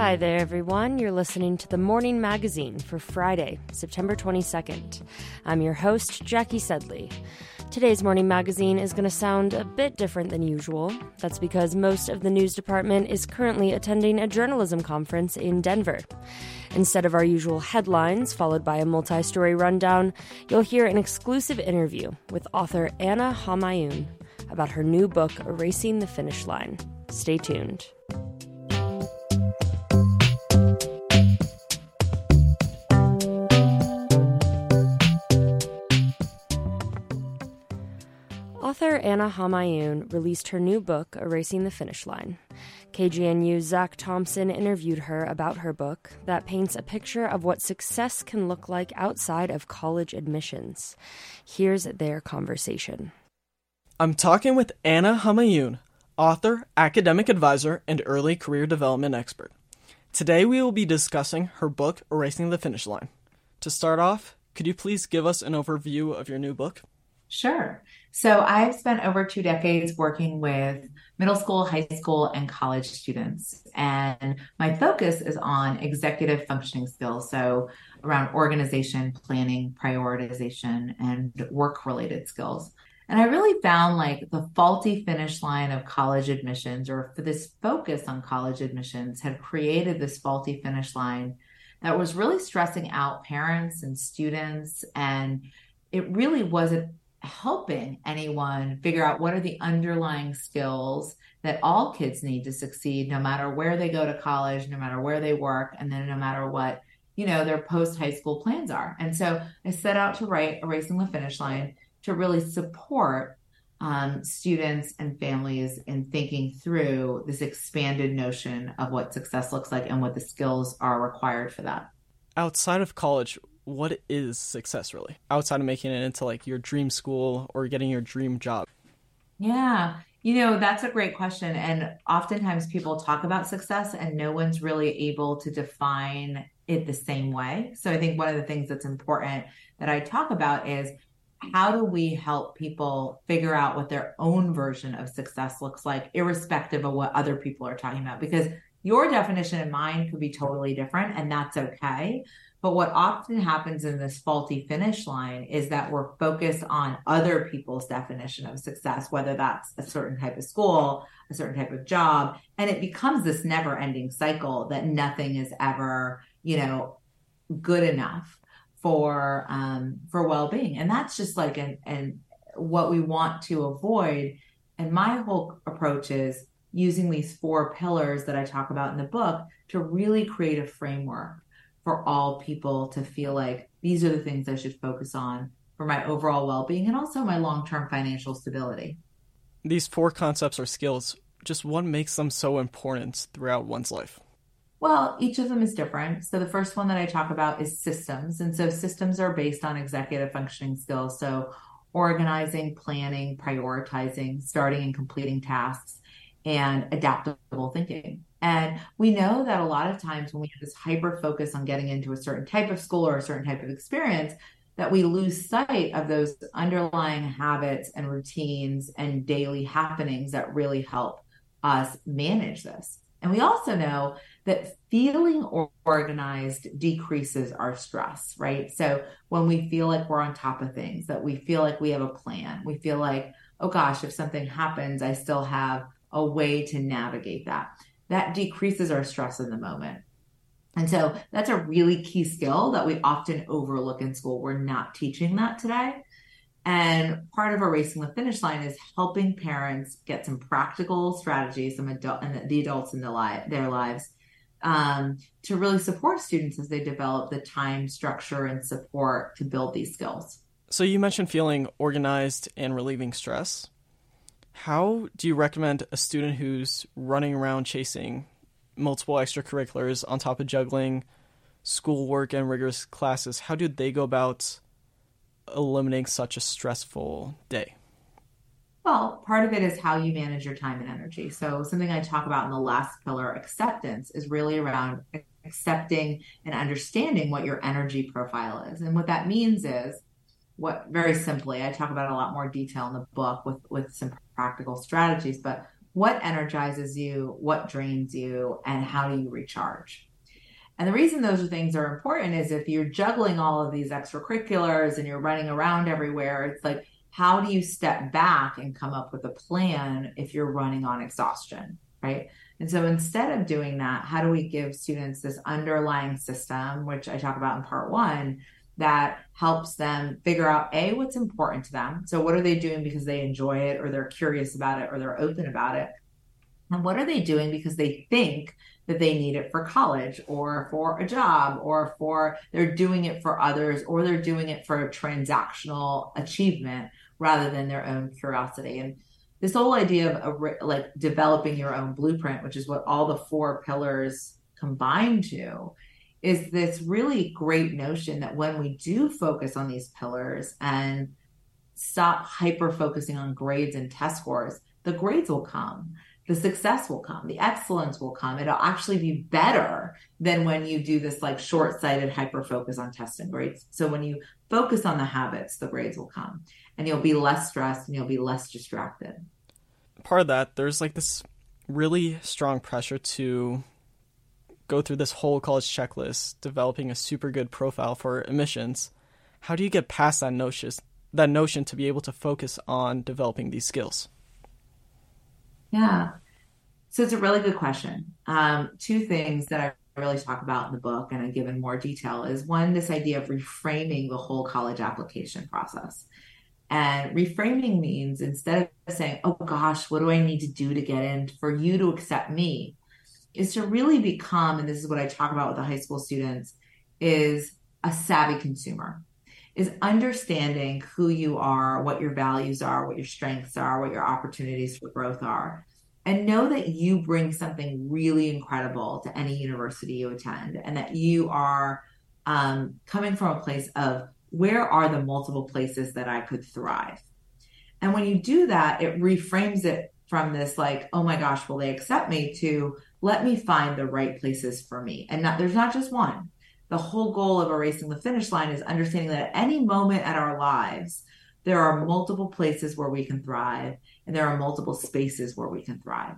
Hi there, everyone. You're listening to the Morning Magazine for Friday, September 22nd. I'm your host, Jackie Sedley. Today's Morning Magazine is going to sound a bit different than usual. That's because most of the news department is currently attending a journalism conference in Denver. Instead of our usual headlines, followed by a multi story rundown, you'll hear an exclusive interview with author Ana Homayoun about her new book, Erasing the Finish Line. Stay tuned. Author Ana Homayoun released her new book, Erasing the Finish Line. KGNU's Zack Thompson interviewed her about her book that paints a picture of what success can look like outside of college admissions. Here's their conversation. I'm talking with Ana Homayoun, author, academic advisor, and early career development expert. Today we will be discussing her book, Erasing the Finish Line. To start off, could you please give us an overview of your new book? Sure. So I've spent over two decades working with middle school, high school, and college students. And my focus is on executive functioning skills. So around organization, planning, prioritization, and work related skills. And I really found like the faulty finish line of college admissions, or for this focus on college admissions, had created this faulty finish line that was really stressing out parents and students. And it really wasn't helping anyone figure out what are the underlying skills that all kids need to succeed, no matter where they go to college, no matter where they work, and then no matter what you know their post high school plans are. And so I set out to write Erasing the Finish Line to really support um, students and families in thinking through this expanded notion of what success looks like and what the skills are required for that. Outside of college, what is success really? Outside of making it into like your dream school or getting your dream job? Yeah. You know, that's a great question. And oftentimes people talk about success and no one's really able to define it the same way. So I think one of the things that's important that I talk about is how do we help people figure out what their own version of success looks like, irrespective of what other people are talking about? Because your definition and mine could be totally different, and that's okay. But what often happens in this faulty finish line is that we're focused on other people's definition of success, whether that's a certain type of school, a certain type of job, and it becomes this never ending cycle that nothing is ever, you know, good enough for um, for well-being. And that's just like an, and what we want to avoid. And my whole approach is using these four pillars that i talk about in the book to really create a framework for all people to feel like these are the things i should focus on for my overall well-being and also my long-term financial stability these four concepts or skills just what makes them so important throughout one's life well, each of them is different. So the first one that I talk about is systems. And so systems are based on executive functioning skills. So organizing, planning, prioritizing, starting and completing tasks, and adaptable thinking. And we know that a lot of times when we have this hyper focus on getting into a certain type of school or a certain type of experience, that we lose sight of those underlying habits and routines and daily happenings that really help us manage this. And we also know that feeling organized decreases our stress, right? So when we feel like we're on top of things, that we feel like we have a plan, we feel like, oh gosh, if something happens, I still have a way to navigate that. That decreases our stress in the moment. And so that's a really key skill that we often overlook in school. We're not teaching that today. And part of erasing the finish line is helping parents get some practical strategies, some adult and the adults in the li- their lives um, to really support students as they develop the time structure and support to build these skills. So you mentioned feeling organized and relieving stress. How do you recommend a student who's running around chasing multiple extracurriculars on top of juggling schoolwork and rigorous classes? How do they go about eliminating such a stressful day? Well, part of it is how you manage your time and energy. So, something I talk about in the last pillar, acceptance, is really around accepting and understanding what your energy profile is. And what that means is what very simply, I talk about a lot more detail in the book with, with some practical strategies, but what energizes you, what drains you, and how do you recharge? And the reason those things are important is if you're juggling all of these extracurriculars and you're running around everywhere, it's like, how do you step back and come up with a plan if you're running on exhaustion? Right. And so instead of doing that, how do we give students this underlying system, which I talk about in part one, that helps them figure out A, what's important to them? So, what are they doing because they enjoy it or they're curious about it or they're open about it? And what are they doing because they think that they need it for college or for a job or for they're doing it for others or they're doing it for a transactional achievement rather than their own curiosity? And this whole idea of a, like developing your own blueprint, which is what all the four pillars combine to, is this really great notion that when we do focus on these pillars and stop hyper focusing on grades and test scores, the grades will come. The success will come, the excellence will come. It'll actually be better than when you do this like short sighted hyper focus on tests and grades. So, when you focus on the habits, the grades will come and you'll be less stressed and you'll be less distracted. Part of that, there's like this really strong pressure to go through this whole college checklist, developing a super good profile for admissions. How do you get past that notion, that notion to be able to focus on developing these skills? Yeah. So it's a really good question. Um, two things that I really talk about in the book and I give in more detail is one, this idea of reframing the whole college application process. And reframing means instead of saying, oh gosh, what do I need to do to get in for you to accept me? Is to really become, and this is what I talk about with the high school students, is a savvy consumer, is understanding who you are, what your values are, what your strengths are, what your opportunities for growth are. And know that you bring something really incredible to any university you attend, and that you are um, coming from a place of where are the multiple places that I could thrive? And when you do that, it reframes it from this like, oh my gosh, will they accept me to let me find the right places for me. And not, there's not just one. The whole goal of erasing the finish line is understanding that at any moment at our lives, there are multiple places where we can thrive and there are multiple spaces where we can thrive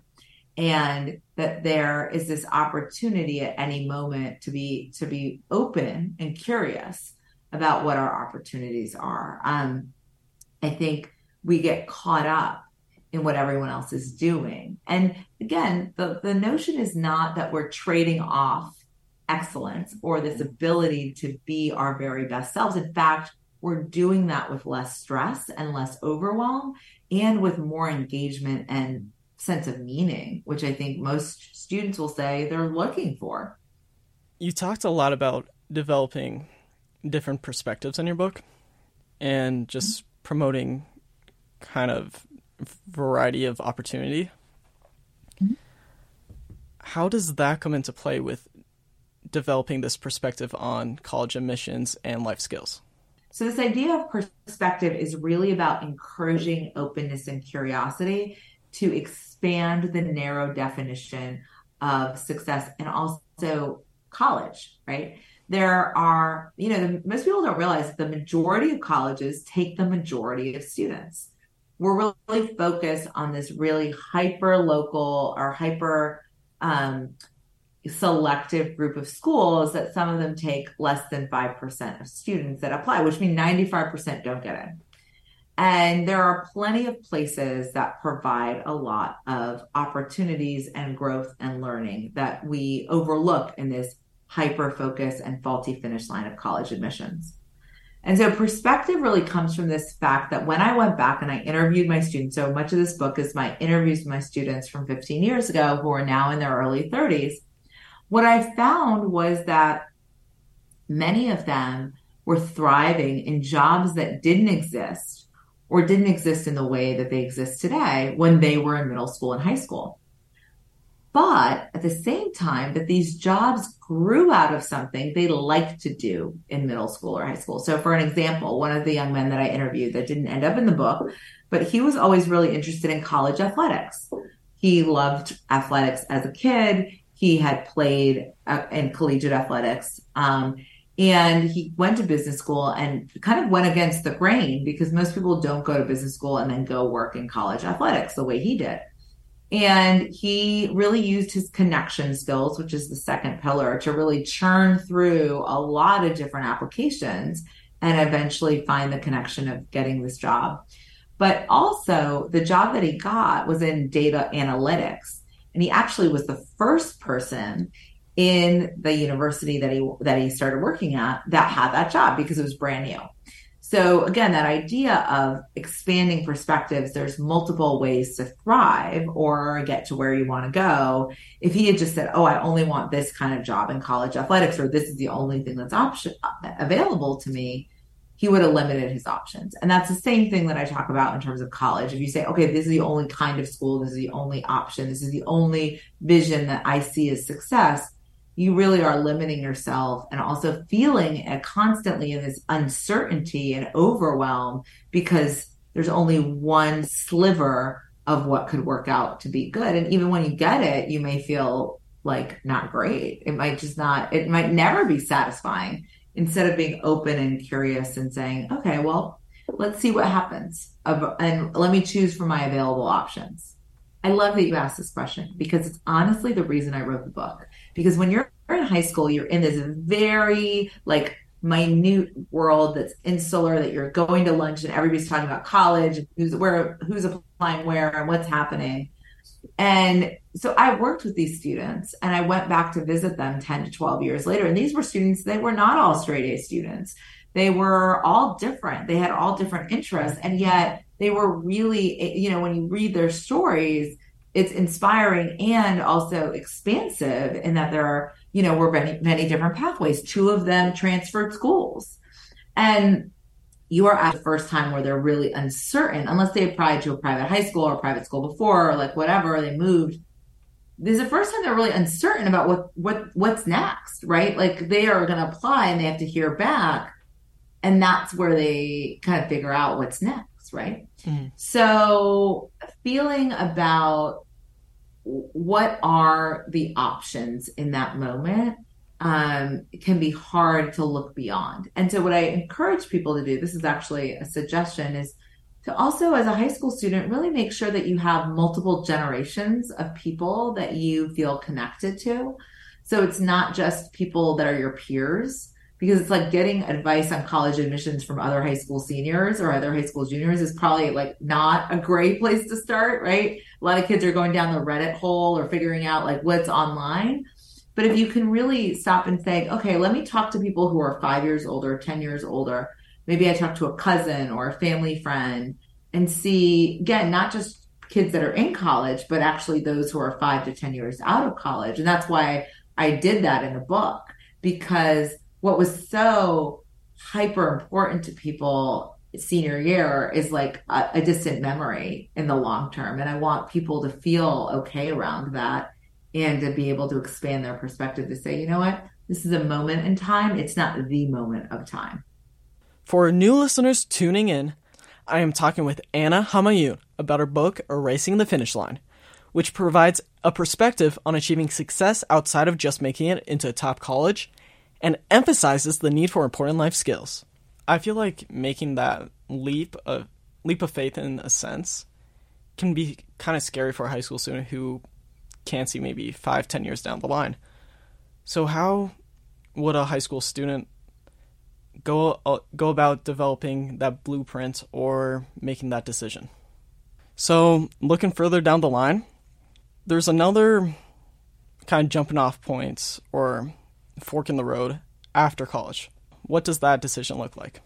and that there is this opportunity at any moment to be to be open and curious about what our opportunities are. Um, I think we get caught up in what everyone else is doing. And again, the, the notion is not that we're trading off excellence or this ability to be our very best selves. In fact, we're doing that with less stress and less overwhelm and with more engagement and sense of meaning, which I think most students will say they're looking for. You talked a lot about developing different perspectives in your book and just promoting kind of variety of opportunity. Mm-hmm. How does that come into play with developing this perspective on college admissions and life skills? So, this idea of perspective is really about encouraging openness and curiosity to expand the narrow definition of success and also college, right? there are, you know, the, most people don't realize that the majority of colleges take the majority of students. We're really focused on this really hyper local or hyper um, selective group of schools that some of them take less than 5% of students that apply, which means 95% don't get in. And there are plenty of places that provide a lot of opportunities and growth and learning that we overlook in this hyper focus and faulty finish line of college admissions. And so perspective really comes from this fact that when I went back and I interviewed my students, so much of this book is my interviews with my students from 15 years ago who are now in their early 30s. What I found was that many of them were thriving in jobs that didn't exist or didn't exist in the way that they exist today when they were in middle school and high school but at the same time that these jobs grew out of something they liked to do in middle school or high school. So for an example, one of the young men that I interviewed that didn't end up in the book, but he was always really interested in college athletics. He loved athletics as a kid. He had played uh, in collegiate athletics. Um, and he went to business school and kind of went against the grain because most people don't go to business school and then go work in college athletics the way he did And he really used his connection skills, which is the second pillar, to really churn through a lot of different applications and eventually find the connection of getting this job. But also, the job that he got was in data analytics. And he actually was the first person in the university that he that he started working at that had that job because it was brand new. So again, that idea of expanding perspectives, there's multiple ways to thrive or get to where you want to go. If he had just said, "Oh, I only want this kind of job in college athletics," or "This is the only thing that's option available to me," he would have limited his options. And that's the same thing that I talk about in terms of college. If you say, "Okay, this is the only kind of school, this is the only option, this is the only vision that I see as success," you really are limiting yourself and also feeling constantly in this uncertainty and overwhelm because there's only one sliver of what could work out to be good. And even when you get it, you may feel like not great. It might just not, it might never be satisfying instead of being open and curious and saying, okay, well, let's see what happens. And let me choose from my available options. I love that you asked this question because it's honestly the reason I wrote the book. Because when you're in high school, you're in this very like minute world that's insular that you're going to lunch and everybody's talking about college, who's where, who's applying where, and what's happening. And so I worked with these students and I went back to visit them 10 to 12 years later. And these were students, they were not all straight A students. They were all different. They had all different interests. And yet they were really, you know, when you read their stories, it's inspiring and also expansive in that there are, you know, were many, many different pathways. Two of them transferred schools. And you are at the first time where they're really uncertain, unless they applied to a private high school or private school before, or like whatever, they moved. This is the first time they're really uncertain about what what what's next, right? Like they are going to apply and they have to hear back, and that's where they kind of figure out what's next right? Mm-hmm. So, feeling about what are the options in that moment um, can be hard to look beyond. And so, what I encourage people to do this is actually a suggestion is to also, as a high school student, really make sure that you have multiple generations of people that you feel connected to. So, it's not just people that are your peers because it's like getting advice on college admissions from other high school seniors or other high school juniors is probably like not a great place to start, right? A lot of kids are going down the Reddit hole or figuring out like what's online. But if you can really stop and say, okay, let me talk to people who are five years older, 10 years older, maybe I talk to a cousin or a family friend and see, again, not just kids that are in college, but actually those who are five to 10 years out of college. And that's why I did that in the book because what was so hyper important to people senior year is like a, a, distant memory in the long term. And I want people to feel okay around that and to be able to expand their perspective to say, you know what, this is a moment in time. It's not the moment of time. For new listeners tuning in, I am talking with Ana Homayoun about her book, Erasing the Finish Line, which provides a perspective on achieving success outside of just making it into a top college and emphasizes the need for important life skills. I feel like making that leap of leap of faith in a sense can be kind of scary for a high school student who can't see maybe five, ten years down the line. So how would a high school student go uh, go about developing that blueprint or making that decision? So looking further down the line, there's another kind of jumping off points or fork in the road after college. What does that decision look like?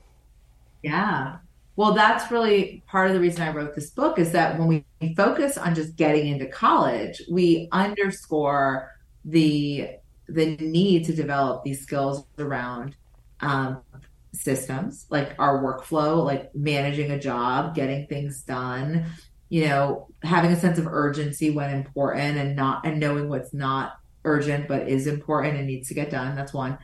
Yeah. Well, that's really part of the reason I wrote this book is that when we focus on just getting into college, we underscore the the need to develop these skills around um, systems like our workflow, like managing a job, getting things done, you know, having a sense of urgency when important and not and knowing what's not urgent but is important and needs to get done. That's one.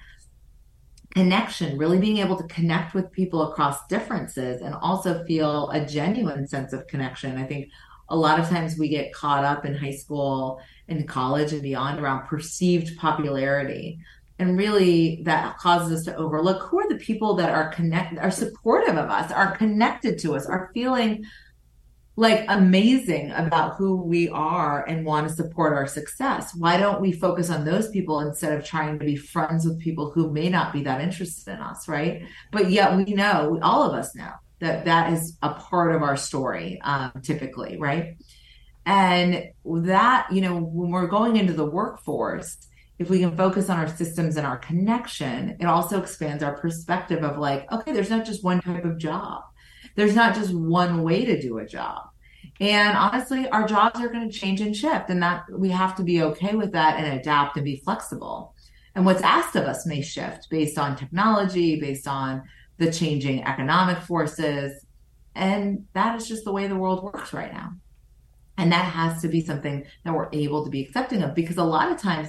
Connection, really being able to connect with people across differences and also feel a genuine sense of connection. I think a lot of times we get caught up in high school and college and beyond around perceived popularity. And really that causes us to overlook who are the people that are connected, are supportive of us, are connected to us, are feeling like amazing about who we are and want to support our success. Why don't we focus on those people instead of trying to be friends with people who may not be that interested in us, right? But yet we know, all of us know that that is a part of our story, um, typically, right? And that, you know, when we're going into the workforce, if we can focus on our systems and our connection, it also expands our perspective of like, okay, there's not just one type of job. There's not just one way to do a job. And honestly, our jobs are going to change and shift, and that we have to be okay with that and adapt and be flexible. And what's asked of us may shift based on technology, based on the changing economic forces. And that is just the way the world works right now. And that has to be something that we're able to be accepting of because a lot of times,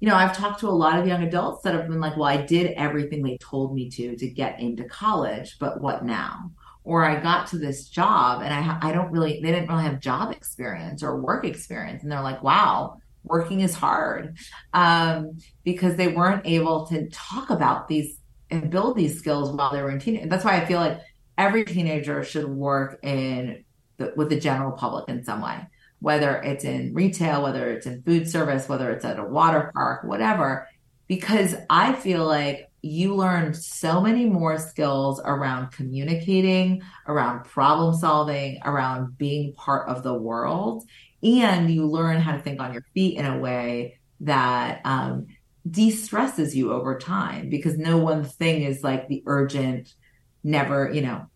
you know, I've talked to a lot of young adults that have been like, well, I did everything they told me to to get into college, but what now? Or I got to this job and I, I don't really, they didn't really have job experience or work experience. And they're like, wow, working is hard um, because they weren't able to talk about these and build these skills while they were in teenage. That's why I feel like every teenager should work in the, with the general public in some way, whether it's in retail, whether it's in food service, whether it's at a water park, whatever, because I feel like you learn so many more skills around communicating, around problem solving, around being part of the world. And you learn how to think on your feet in a way that um, de-stresses you over time because no one thing is like the urgent, never, you know,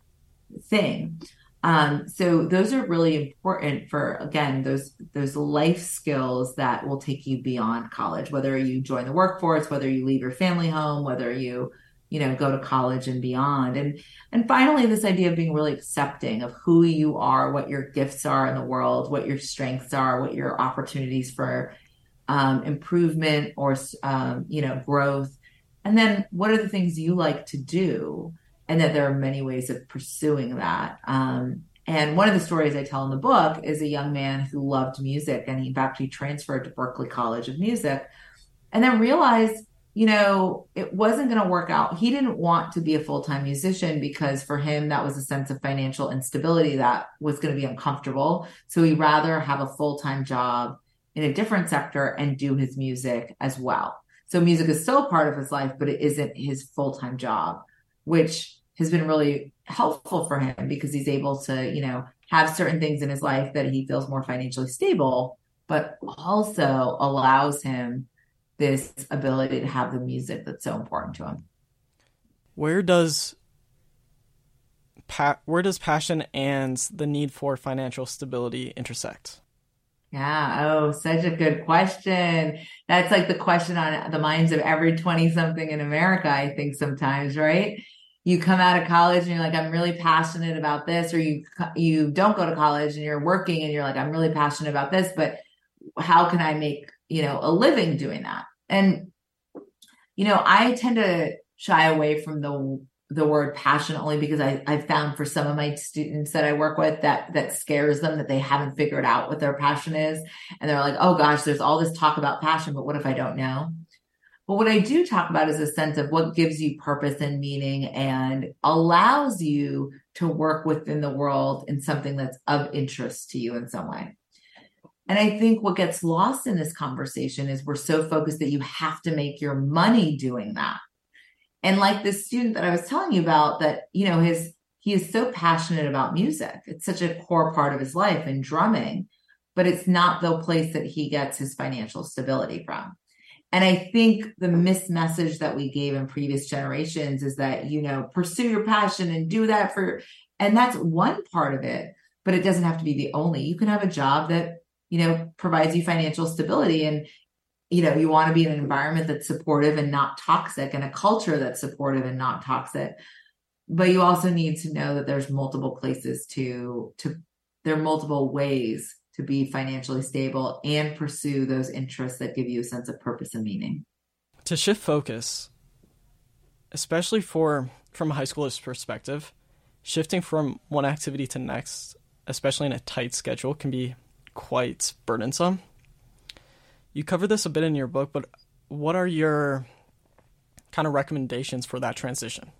thing. Um, so those are really important for again those those life skills that will take you beyond college. Whether you join the workforce, whether you leave your family home, whether you you know go to college and beyond, and and finally this idea of being really accepting of who you are, what your gifts are in the world, what your strengths are, what your opportunities for um, improvement or um, you know growth, and then what are the things you like to do and that there are many ways of pursuing that. Um, and one of the stories I tell in the book is a young man who loved music, and he in fact he transferred to Berklee College of Music, and then realized, you know, it wasn't going to work out. He didn't want to be a full time musician because for him that was a sense of financial instability that was going to be uncomfortable. So he'd rather have a full time job in a different sector and do his music as well. So music is still part of his life, but it isn't his full time job which has been really helpful for him because he's able to, you know, have certain things in his life that he feels more financially stable, but also allows him this ability to have the music that's so important to him. Where does pa- where does passion and the need for financial stability intersect? Yeah. Oh, such a good question. That's like the question on the minds of every 20 something in America, I think sometimes, right? You come out of college and you're like i'm really passionate about this or you you don't go to college and you're working and you're like i'm really passionate about this but how can i make you know a living doing that and you know i tend to shy away from the the word passion only because I, I've found for some of my students that I work with that that scares them that they haven't figured out what their passion is. And they're like, oh gosh, there's all this talk about passion, but what if I don't know? But what I do talk about is a sense of what gives you purpose and meaning and allows you to work within the world in something that's of interest to you in some way. And I think what gets lost in this conversation is we're so focused that you have to make your money doing that. And like this student that I was telling you about, that, you know, his, he is so passionate about music. It's such a core part of his life and drumming, but it's not the place that he gets his financial stability from. And I think the missed message that we gave in previous generations is that, you know, pursue your passion and do that for, and that's one part of it, but it doesn't have to be the only. You can have a job that, you know, provides you financial stability and, you know, you want to be in an environment that's supportive and not toxic and a culture that's supportive and not toxic. But you also need to know that there's multiple places to, to, there are multiple ways to be financially stable and pursue those interests that give you a sense of purpose and meaning. To shift focus, especially for from a high schooler's perspective, shifting from one activity to next, especially in a tight schedule, can be quite burdensome. You cover this a bit in your book, but what are your kind of recommendations for that transition?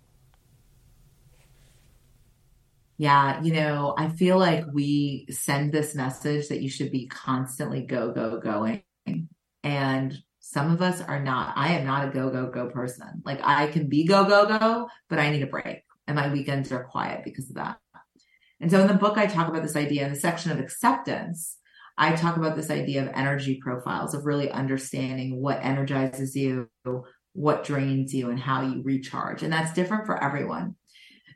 Yeah, you know, I feel like we send this message that you should be constantly go, go, going. And some of us are not. I am not a go, go, go person. Like I can be go, go, go, but I need a break. And my weekends are quiet because of that. And so in the book, I talk about this idea in the section of acceptance. I talk about this idea of energy profiles, of really understanding what energizes you, what drains you, and how you recharge. And that's different for everyone.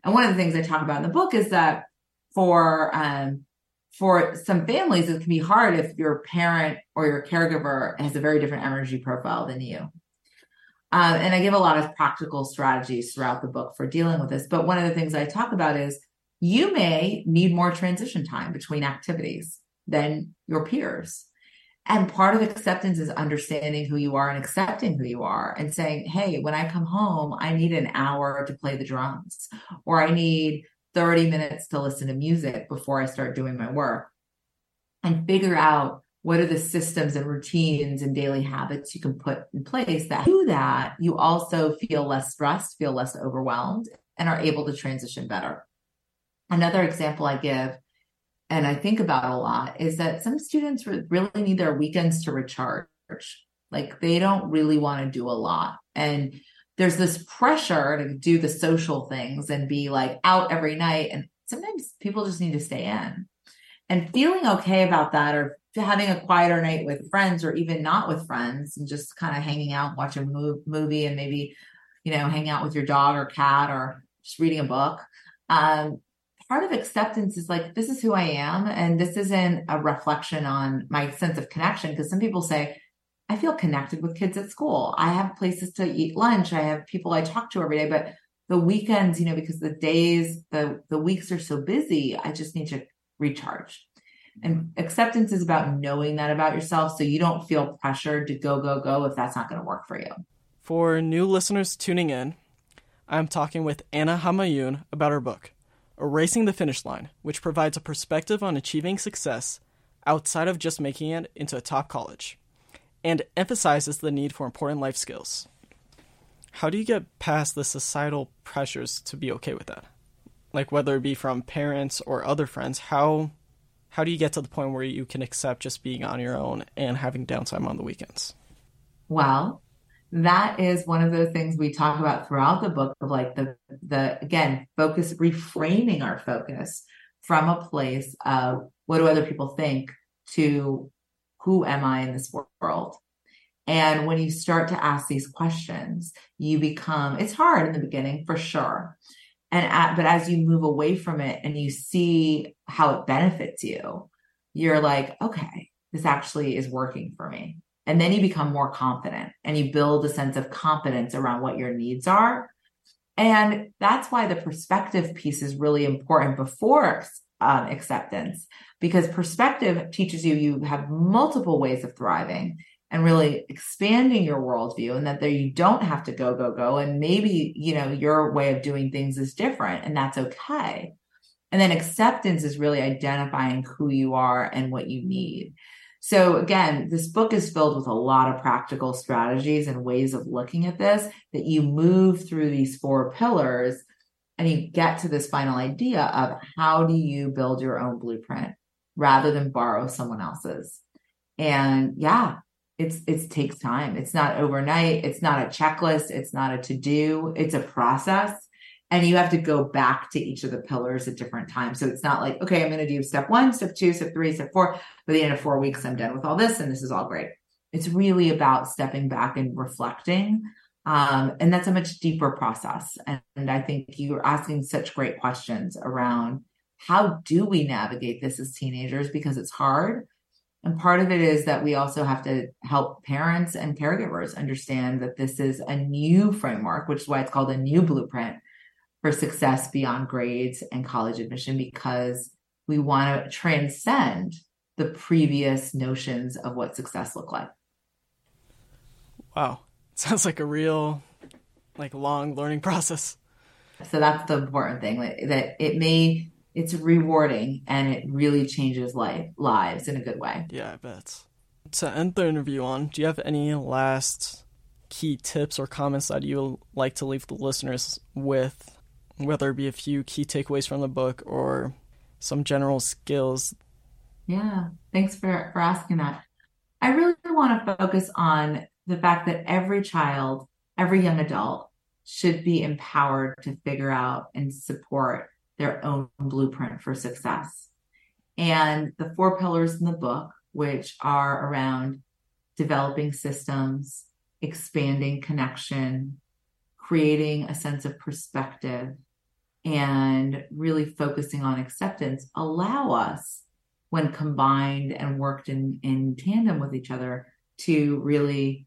And one of the things I talk about in the book is that for um, for some families, it can be hard if your parent or your caregiver has a very different energy profile than you. Um, and I give a lot of practical strategies throughout the book for dealing with this. But one of the things I talk about is you may need more transition time between activities than your peers. And part of acceptance is understanding who you are and accepting who you are and saying, hey, when I come home, I need an hour to play the drums, or I need 30 minutes to listen to music before I start doing my work. And figure out what are the systems and routines and daily habits you can put in place that do that you also feel less stressed, feel less overwhelmed, and are able to transition better. Another example I give and I think about a lot is that some students really need their weekends to recharge. Like they don't really want to do a lot. And there's this pressure to do the social things and be like out every night. And sometimes people just need to stay in. And feeling okay about that or having a quieter night with friends or even not with friends and just kind of hanging out, watching a movie and maybe, you know, hang out with your dog or cat or just reading a book. Um, part of acceptance is like, this is who I am. And this isn't a reflection on my sense of connection. Because some people say, I feel connected with kids at school. I have places to eat lunch. I have people I talk to every day. But the weekends, you know, because the days, the the weeks are so busy, I just need to recharge. And acceptance is about knowing that about yourself so you don't feel pressured to go, go, go if that's not going to work for you. For new listeners tuning in, I'm talking with Ana Homayoun about her book, Erasing the Finish Line, which provides a perspective on achieving success outside of just making it into a top college, and emphasizes the need for important life skills. How do you get past the societal pressures to be okay with that? Like whether it be from parents or other friends, how how do you get to the point where you can accept just being on your own and having downtime on the weekends? Well, that is one of those things we talk about throughout the book of like the the again focus reframing our focus from a place of what do other people think to who am i in this world? And when you start to ask these questions you become it's hard in the beginning for sure. And at, but as you move away from it and you see how it benefits you you're like okay this actually is working for me and then you become more confident and you build a sense of confidence around what your needs are. And that's why the perspective piece is really important before um, acceptance, because perspective teaches you you have multiple ways of thriving and really expanding your worldview and that there you don't have to go go go. And maybe you know your way of doing things is different and that's okay. And then acceptance is really identifying who you are and what you need so again, this book is filled with a lot of practical strategies and ways of looking at this that you move through these four pillars and you get to this final idea of how do you build your own blueprint rather than borrow someone else's. And yeah, it's it takes time. It's not overnight, it's not a checklist, it's not a to-do, it's a process and you have to go back to each of the pillars at different times. So it's not like, okay, I'm going to do step one, step two, step three, step four. By the end of four weeks, I'm done with all this, and this is all great. It's really about stepping back and reflecting. Um, and that's a much deeper process. And, and I think you're asking such great questions around how do we navigate this as teenagers because it's hard. And part of it is that we also have to help parents and caregivers understand that this is a new framework, which is why it's called a new blueprint for success beyond grades and college admission because we want to transcend the previous notions of what success looked like. Wow. Sounds like a real like long learning process. So that's the important thing that it may it's rewarding and it really changes life lives in a good way. Yeah, I bet. To end the interview on, do you have any last key tips or comments that you would like to leave the listeners with whether it be a few key takeaways from the book or some general skills. Yeah, thanks for, for asking that. I really want to focus on the fact that every child, every young adult should be empowered to figure out and support their own blueprint for success. And the four pillars in the book, which are around developing systems, expanding connection, creating a sense of perspective, and really focusing on acceptance, allow us, when combined and worked in, in tandem with each other, to really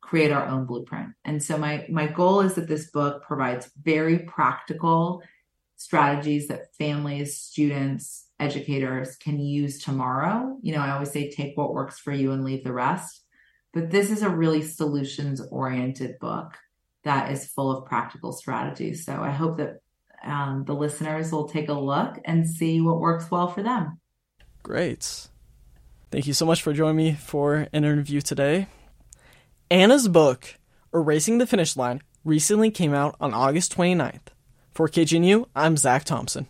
create our own blueprint. And so my my goal is that this book provides very practical strategies that families, students, educators can use tomorrow. You know, I always say take what works for you and leave the rest. But this is a really solutions oriented book that is full of practical strategies. So I hope that um, the listeners will take a look and see what works well for them. Great. Thank you so much for joining me for an interview today. Ana's book, Erasing the Finish Line, recently came out on August 29th. For KGNU, I'm Zack Thompson.